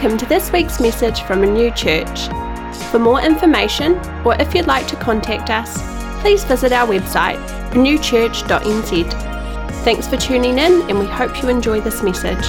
Welcome to this week's message from Renew Church. For more information, or if you'd like to contact us, please visit our website, renewchurch.nz. Thanks for tuning in, and we hope you enjoy this message.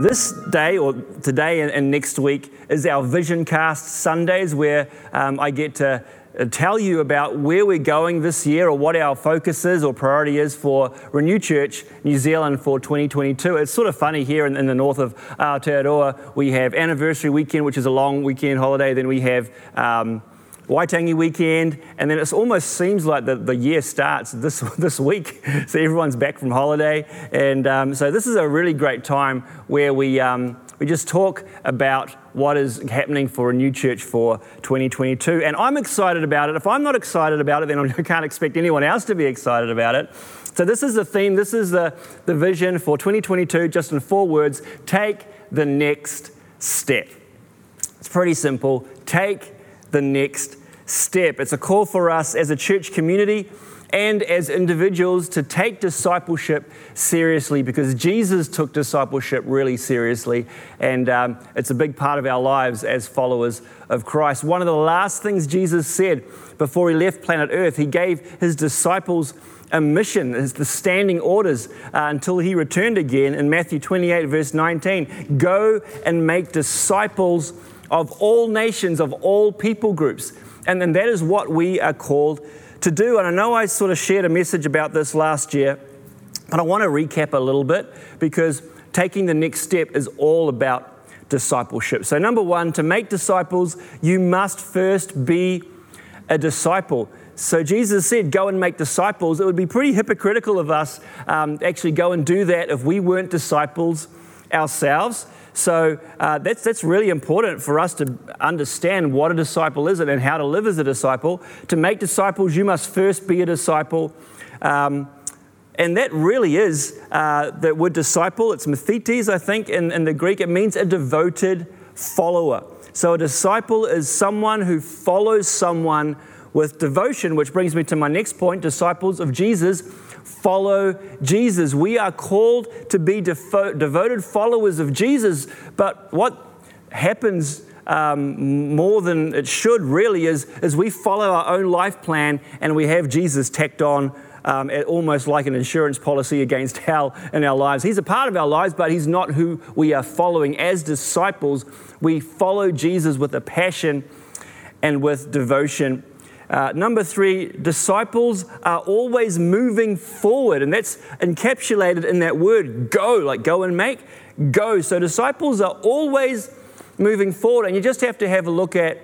This day, or today and next week, is our Vision Cast Sundays, where um, I get to tell you about where we're going this year or what our focus is or priority is for Renew Church New Zealand for 2022. It's sort of funny here in, in the north of Aotearoa, we have anniversary weekend, which is a long weekend holiday. Then we have um, Waitangi weekend, and then it almost seems like the, the year starts this, this week. So everyone's back from holiday. And um, so this is a really great time where we, um, we just talk about what is happening for Renew Church for 2022. And I'm excited about it. If I'm not excited about it, then I can't expect anyone else to be excited about it. So this is the theme, this is the, the vision for 2022, just in four words take the next step. It's pretty simple. Take the next step. It's a call for us as a church community and as individuals to take discipleship seriously because Jesus took discipleship really seriously, and um, it's a big part of our lives as followers of Christ. One of the last things Jesus said before he left planet Earth, he gave his disciples a mission, the standing orders uh, until he returned again in Matthew 28, verse 19 Go and make disciples of all nations, of all people groups. And then that is what we are called to do. And I know I sort of shared a message about this last year, but I want to recap a little bit because taking the next step is all about discipleship. So, number one, to make disciples, you must first be a disciple. So, Jesus said, Go and make disciples. It would be pretty hypocritical of us um, actually go and do that if we weren't disciples ourselves. So uh, that's, that's really important for us to understand what a disciple is and how to live as a disciple. To make disciples, you must first be a disciple. Um, and that really is uh, that word disciple. It's mathetes, I think, in, in the Greek. It means a devoted follower. So a disciple is someone who follows someone with devotion, which brings me to my next point disciples of Jesus follow Jesus. We are called to be defo- devoted followers of Jesus, but what happens um, more than it should really is, is we follow our own life plan and we have Jesus tacked on um, almost like an insurance policy against hell in our lives. He's a part of our lives, but He's not who we are following. As disciples, we follow Jesus with a passion and with devotion. Uh, number three, disciples are always moving forward, and that's encapsulated in that word go, like go and make, go. So disciples are always moving forward, and you just have to have a look at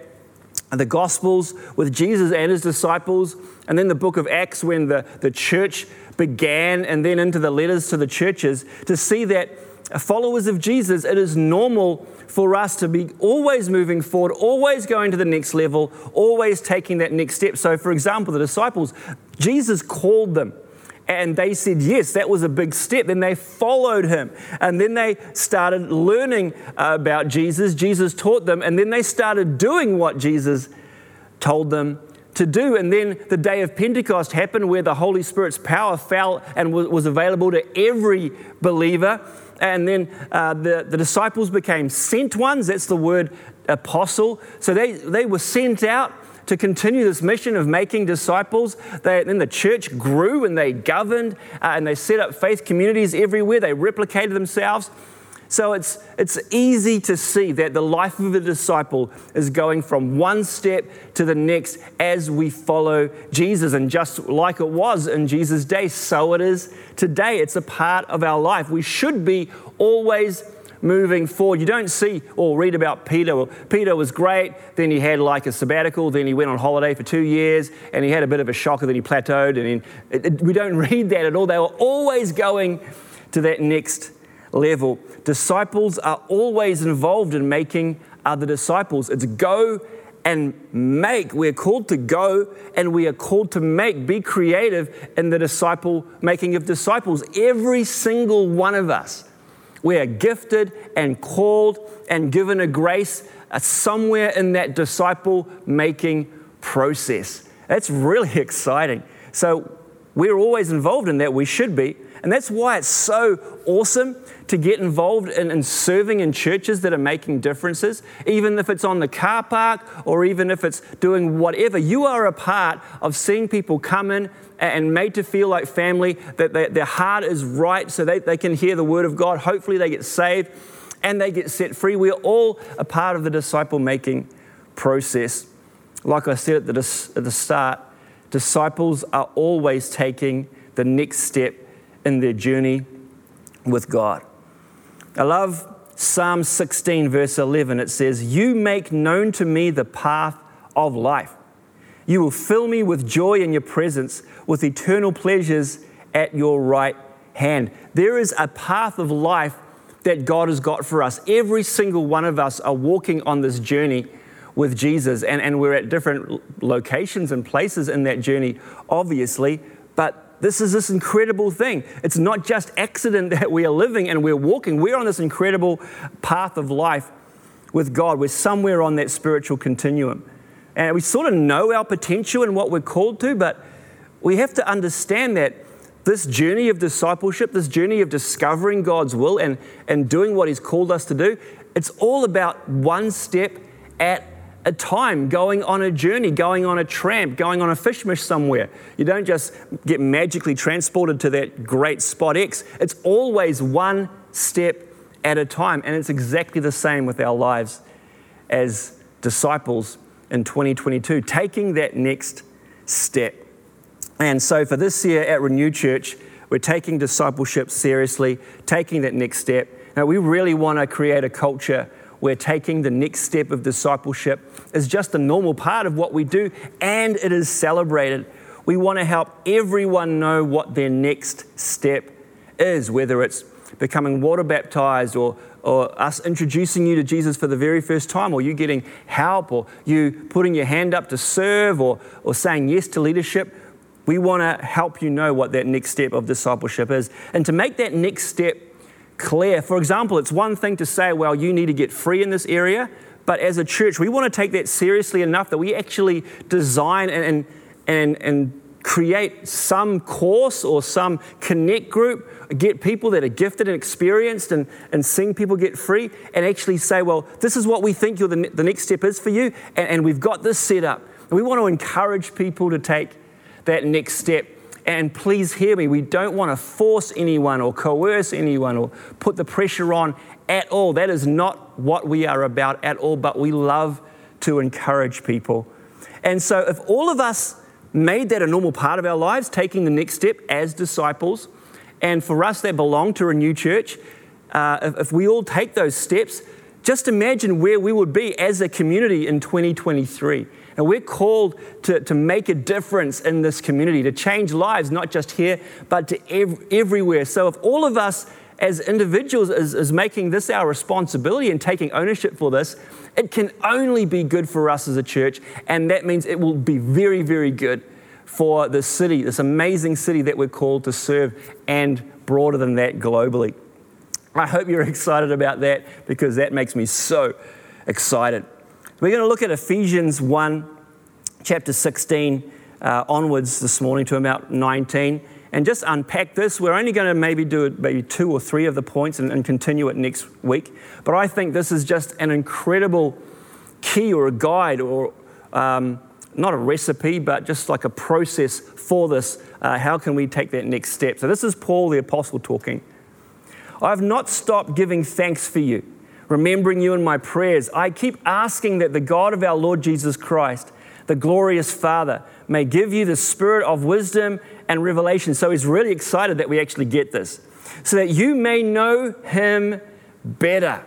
the Gospels with Jesus and his disciples, and then the book of Acts when the, the church began, and then into the letters to the churches to see that followers of Jesus, it is normal for us to be always moving forward, always going to the next level, always taking that next step. So, for example, the disciples, Jesus called them. And they said, yes, that was a big step. Then they followed him. And then they started learning about Jesus. Jesus taught them. And then they started doing what Jesus told them to do. And then the day of Pentecost happened where the Holy Spirit's power fell and was available to every believer and then uh, the, the disciples became sent ones. That's the word apostle. So they, they were sent out to continue this mission of making disciples. They, then the church grew and they governed uh, and they set up faith communities everywhere. They replicated themselves. So it's, it's easy to see that the life of a disciple is going from one step to the next as we follow Jesus. And just like it was in Jesus' day, so it is today. It's a part of our life. We should be always moving forward. You don't see or read about Peter. Well, Peter was great, then he had like a sabbatical, then he went on holiday for two years, and he had a bit of a shocker, then he plateaued. And then it, it, we don't read that at all. They were always going to that next level. Disciples are always involved in making other disciples. It's go and make. We're called to go and we are called to make. Be creative in the disciple making of disciples. Every single one of us. We are gifted and called and given a grace uh, somewhere in that disciple making process. That's really exciting. So we're always involved in that. We should be. And that's why it's so awesome to get involved in, in, serving in churches that are making differences, even if it's on the car park or even if it's doing whatever. You are a part of seeing people come in and made to feel like family, that they, their heart is right so they, they can hear the word of God. Hopefully, they get saved and they get set free. We're all a part of the disciple making process. Like I said at the, at the start, disciples are always taking the next step in their journey with God. I love Psalm 16, verse 11. It says, You make known to me the path of life. You will fill me with joy in your presence, with eternal pleasures at your right hand. There is a path of life that God has got for us. Every single one of us are walking on this journey with Jesus, and, and we're at different locations and places in that journey, obviously, but this is this incredible thing. It's not just accident that we are living and we're walking. We're on this incredible path of life with God. We're somewhere on that spiritual continuum. And we sort of know our potential and what we're called to, but we have to understand that this journey of discipleship, this journey of discovering God's will and, and doing what He's called us to do, it's all about one step at a time going on a journey, going on a tramp, going on a fishmish somewhere. You don't just get magically transported to that great spot X. It's always one step at a time. And it's exactly the same with our lives as disciples in 2022, taking that next step. And so for this year at Renew Church, we're taking discipleship seriously, taking that next step. Now, we really want to create a culture where taking the next step of discipleship is just a normal part of what we do and it is celebrated. We want to help everyone know what their next step is, whether it's becoming water baptized or, or us introducing you to Jesus for the very first time, or you getting help, or you putting your hand up to serve, or, or saying yes to leadership. We want to help you know what that next step of discipleship is. And to make that next step clear. For example, it's one thing to say, well, you need to get free in this area, but as a church, we want to take that seriously enough that we actually design and, and, and create some course or some connect group, get people that are gifted and experienced and, and seeing people get free, and actually say, well, this is what we think the, the next step is for you, and, and we've got this set up. We want to encourage people to take that next step and please hear me, we don't want to force anyone or coerce anyone or put the pressure on at all. That is not what we are about at all, but we love to encourage people. And so, if all of us made that a normal part of our lives, taking the next step as disciples, and for us that belong to Renew Church, uh, if, if we all take those steps, just imagine where we would be as a community in 2023. And we're called to, to make a difference in this community, to change lives, not just here, but to ev- everywhere. So if all of us as individuals is, is making this our responsibility and taking ownership for this, it can only be good for us as a church. And that means it will be very, very good for the city, this amazing city that we're called to serve, and broader than that, globally. I hope you're excited about that because that makes me so excited. We're going to look at Ephesians 1, chapter 16 uh, onwards this morning to about 19 and just unpack this. We're only going to maybe do maybe two or three of the points and, and continue it next week. But I think this is just an incredible key or a guide or um, not a recipe, but just like a process for this. Uh, how can we take that next step? So, this is Paul the Apostle talking. I have not stopped giving thanks for you remembering you in my prayers. I keep asking that the God of our Lord Jesus Christ, the glorious Father, may give you the spirit of wisdom and revelation. So he's really excited that we actually get this, so that you may know him better.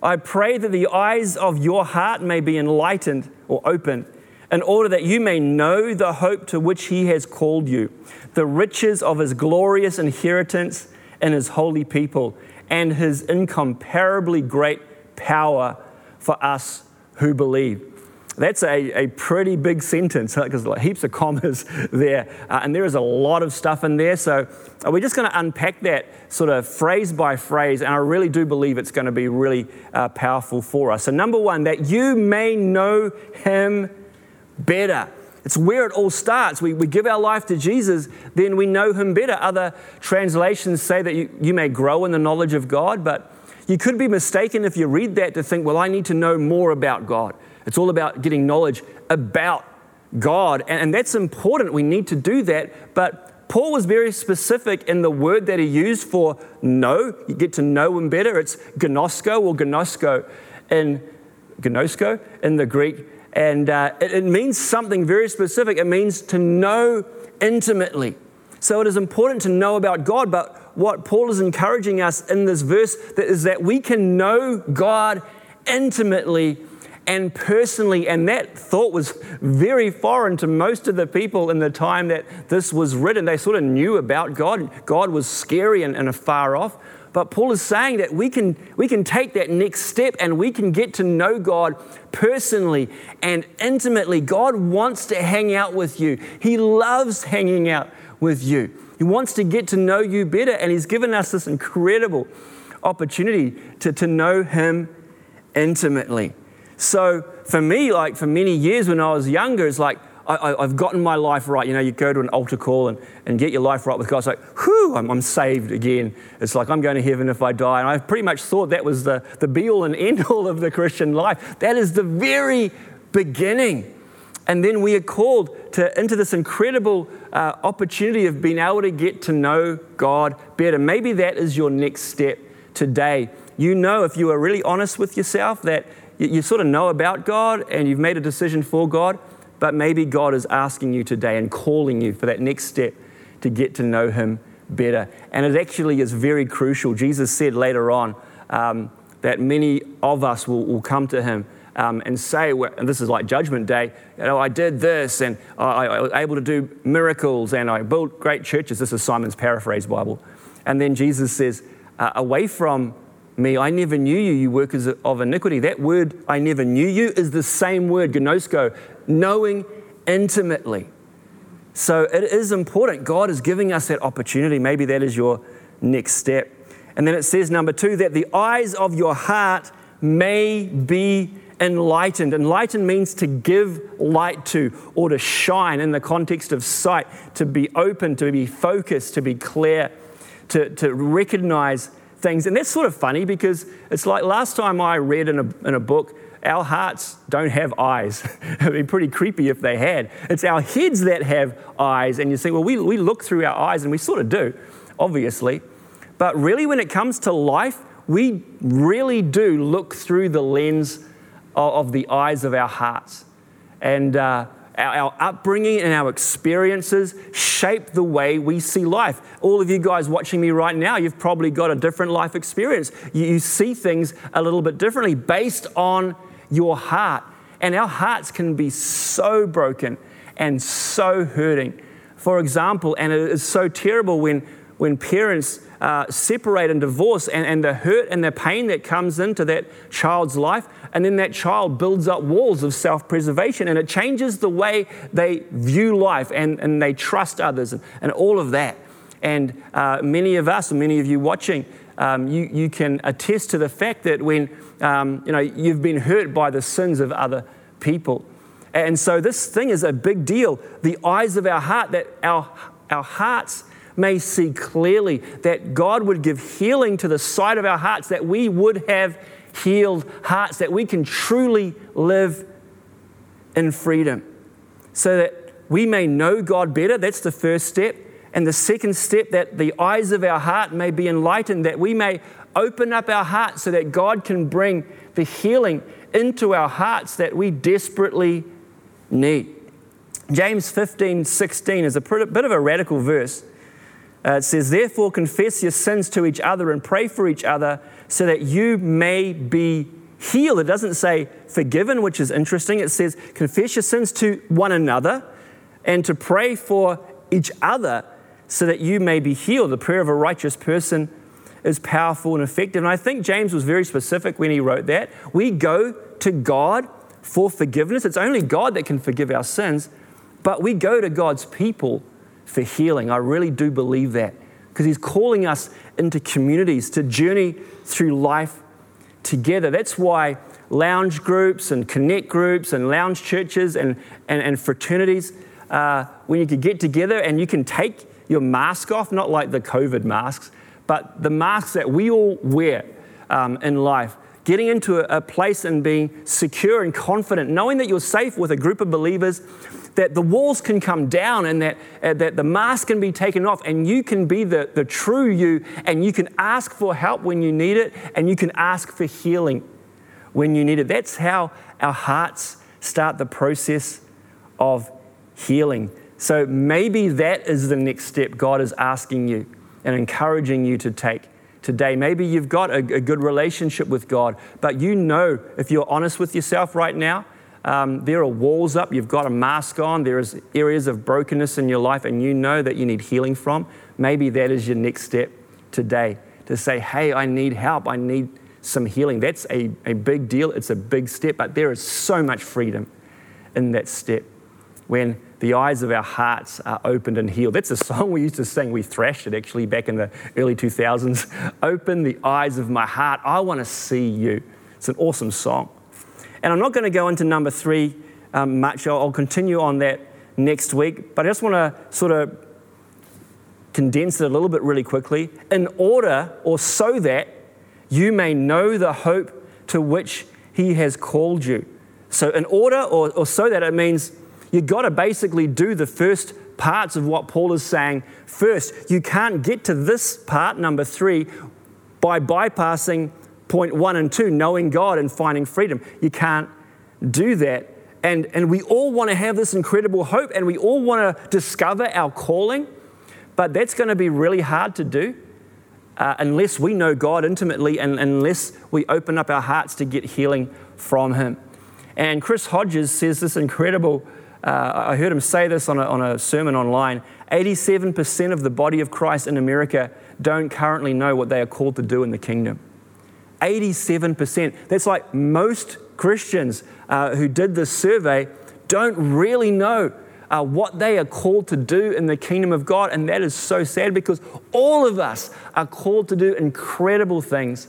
I pray that the eyes of your heart may be enlightened or opened, in order that you may know the hope to which he has called you, the riches of his glorious inheritance in his holy people and his incomparably great power for us who believe. That's a, a pretty big sentence because like heaps of commas there, uh, and there is a lot of stuff in there. So uh, we're just going to unpack that sort of phrase by phrase, and I really do believe it's going to be really uh, powerful for us. So, number one, that you may know him better. It's where it all starts. We, we give our life to Jesus, then we know Him better. Other translations say that you, you may grow in the knowledge of God, but you could be mistaken if you read that to think, well, I need to know more about God. It's all about getting knowledge about God, and, and that's important. We need to do that, but Paul was very specific in the word that he used for know. You get to know him better. It's gnosko or gnosko in gnosko in the Greek. And uh, it, it means something very specific. It means to know intimately. So it is important to know about God, but what Paul is encouraging us in this verse is that we can know God intimately and personally. And that thought was very foreign to most of the people in the time that this was written. They sort of knew about God. God was scary and, and far off. But Paul is saying that we can, we can take that next step and we can get to know God personally and intimately. God wants to hang out with you, He loves hanging out with you. He wants to get to know you better, and He's given us this incredible opportunity to, to know Him intimately. So for me, like for many years when I was younger, it's like I, have gotten my life right. You know, you go to an altar call and, and get your life right with God. It's like, whew, I'm, I'm saved again. It's like I'm going to heaven if I die. And I pretty much thought that was the, the be all and end all of the Christian life. That is the very beginning. And then we are called to, into this incredible uh, opportunity of being able to get to know God better. Maybe that is your next step today. You know, if you are really honest with yourself, that you, you sort of know about God and you've made a decision for God, but maybe God is asking you today and calling you for that next step to get to know Him better. And it actually is very crucial. Jesus said later on um, that many of us will, will come to Him. Um, and say, and this is like Judgment Day, you know, I did this and I, I was able to do miracles and I built great churches. This is Simon's paraphrase Bible. And then Jesus says, uh, away from me, I never knew you, you workers of iniquity. That word, I never knew you, is the same word, gnosko, knowing intimately. So it is important. God is giving us that opportunity. Maybe that is your next step. And then it says, number two, that the eyes of your heart may be enlightened. Enlightened means to give light to or to shine in the context of sight, to be open, to be focused, to be clear, to, to recognize things. And that's sort of funny because it's like last time I read in a, in a book, our hearts don't have eyes. It'd be pretty creepy if they had. It's our heads that have eyes. And you say, well, we, we look through our eyes, and we sort of do, obviously. But really, when it comes to life, we really do look through the lens of, of the eyes of our hearts. And uh, our, our, upbringing and our experiences shape the way we see life. All of you guys watching me right now, you've probably got a different life experience. You, you see things a little bit differently based on your heart. And our hearts can be so broken and so hurting. For example, and it is so terrible when, when parents uh, separate and divorce and, and the hurt and the pain that comes into that child's life. And then that child builds up walls of self preservation and it changes the way they view life and, and they trust others and, and all of that. And uh, many of us, and many of you watching, um, you, you can attest to the fact that when um, you know, you've been hurt by the sins of other people. And so this thing is a big deal. The eyes of our heart, that our, our hearts may see clearly, that God would give healing to the sight of our hearts, that we would have healed hearts, that we can truly live in freedom. So that we may know God better. That's the first step. And the second step, that the eyes of our heart may be enlightened, that we may open up our hearts so that God can bring the healing into our hearts that we desperately need. James 15, 16 is a bit of a radical verse. Uh, it says, Therefore, confess your sins to each other and pray for each other so that you may be healed. It doesn't say forgiven, which is interesting. It says, Confess your sins to one another and to pray for each other so that you may be healed. The prayer of a righteous person is powerful and effective. And I think James was very specific when he wrote that. We go to God for forgiveness. It's only God that can forgive our sins, but we go to God's people for healing. I really do believe that because He's calling us into communities to journey through life together. That's why lounge groups and connect groups and lounge churches and, and, and fraternities uh, when you can get together and you can take your mask off, not like the COVID masks, but the masks that we all wear um, in life. Getting into a, a place and being secure and confident, knowing that you're safe with a group of believers, that the walls can come down and that, uh, that the mask can be taken off, and you can be the, the true you, and you can ask for help when you need it, and you can ask for healing when you need it. That's how our hearts start the process of healing. So maybe that is the next step God is asking you and encouraging you to take today. Maybe you've got a, a good relationship with God, but you know, if you're honest with yourself right now, um, there are walls up, you've got a mask on, there is areas of brokenness in your life, and you know that you need healing from. Maybe that is your next step today to say, Hey, I need help, I need some healing. That's a, a big deal, it's a big step, but there is so much freedom in that step when the eyes of our hearts are opened and healed. That's a song we used to sing. We thrashed it actually back in the early 2000s. Open the eyes of my heart. I want to see you. It's an awesome song. And I'm not going to go into number three um, much. I'll, I'll continue on that next week. But I just want to sort of condense it a little bit really quickly in order or so that you may know the hope to which he has called you. So, in order or, or so that it means you've got to basically do the first parts of what Paul is saying first. You can't get to this part, number three, by bypassing point one and two, knowing God and finding freedom. You can't do that. And, and we all want to have this incredible hope and we all want to discover our calling, but that's going to be really hard to do uh, unless we know God intimately and unless we open up our hearts to get healing from Him. And Chris Hodges says this incredible uh, I heard him say this on a, on a sermon online 87% of the body of Christ in America don't currently know what they are called to do in the kingdom. 87%. That's like most Christians uh, who did this survey don't really know uh, what they are called to do in the kingdom of God. And that is so sad because all of us are called to do incredible things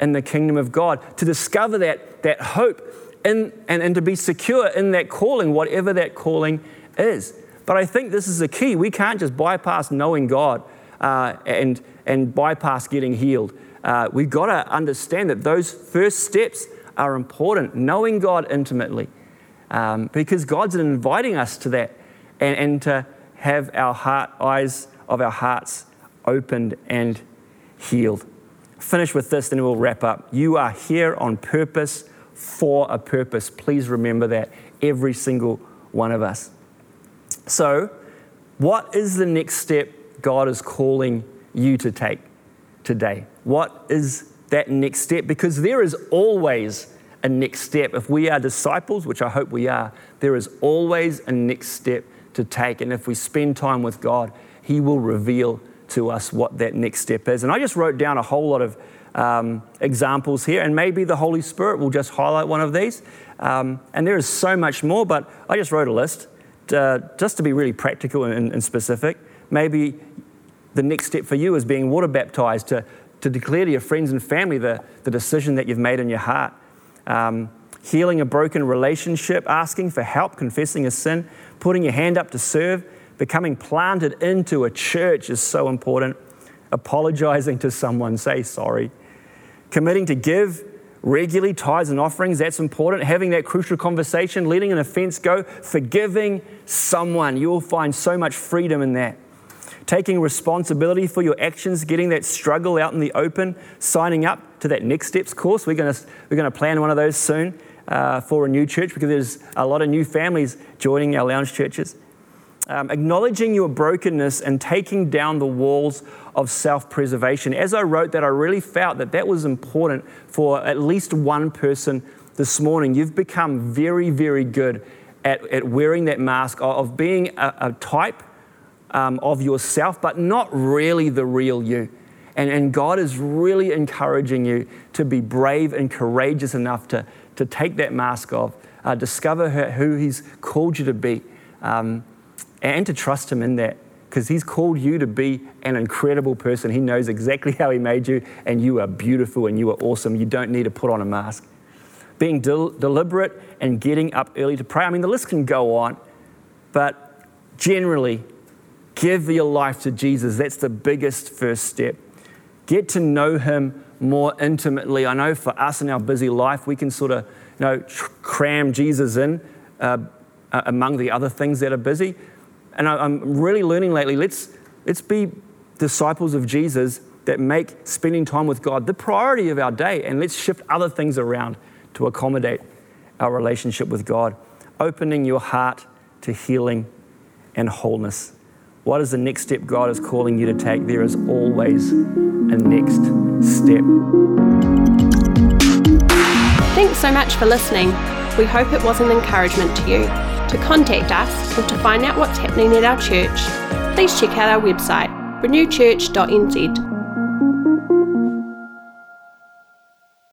in the kingdom of God, to discover that, that hope in, and, and to be secure in that calling, whatever that calling is. But I think this is the key. We can't just bypass knowing God uh, and, and bypass getting healed. Uh, we've got to understand that those first steps are important, knowing God intimately, um, because God's inviting us to that and, and to have our heart, eyes of our hearts opened and healed. Finish with this, then we'll wrap up. You are here on purpose for a purpose. Please remember that, every single one of us. So, what is the next step God is calling you to take today? What is that next step? Because there is always a next step. If we are disciples, which I hope we are, there is always a next step to take. And if we spend time with God, He will reveal to us what that next step is. And I just wrote down a whole lot of um, examples here, and maybe the Holy Spirit will just highlight one of these. Um, and there is so much more, but I just wrote a list uh, just to be really practical and, and, specific. Maybe the next step for you is being water baptized to, to declare to your friends and family the, the decision that you've made in your heart. Um, healing a broken relationship, asking for help, confessing a sin, putting your hand up to serve, becoming planted into a church is so important. Apologizing to someone, say sorry committing to give regularly tithes and offerings, that's important. Having that crucial conversation, letting an offense go, forgiving someone, you will find so much freedom in that. Taking responsibility for your actions, getting that struggle out in the open, signing up to that Next Steps course. We're going to, we're going to plan one of those soon uh, for Renew Church because there's a lot of new families joining our lounge churches um, acknowledging your brokenness and taking down the walls of self preservation. As I wrote that, I really felt that that was important for at least one person this morning. You've become very, very good at, at wearing that mask, of being a, a type um, of yourself, but not really the real you. And, and God is really encouraging you to be brave and courageous enough to, to take that mask off, uh, discover who He's called you to be. Um, and to trust Him in that because He's called you to be an incredible person. He knows exactly how He made you, and you are beautiful and you are awesome. You don't need to put on a mask. being del- deliberate and getting up early to pray. I mean, the list can go on, but generally, give your life to Jesus. That's the biggest first step. Get to know Him more intimately. I know for us in our busy life, we can sort of you know, cram Jesus in uh, among the other things that are busy. And I, I'm really learning lately let's, let's be disciples of Jesus that make spending time with God the priority of our day, and let's shift other things around to accommodate our relationship with God, opening your heart to healing and wholeness. What is the next step God is calling you to take? There is always a next step. Thanks so much for listening. We hope it was an encouragement to you. To contact us or to find out what's happening at our church, please check out our website, renewchurch.nz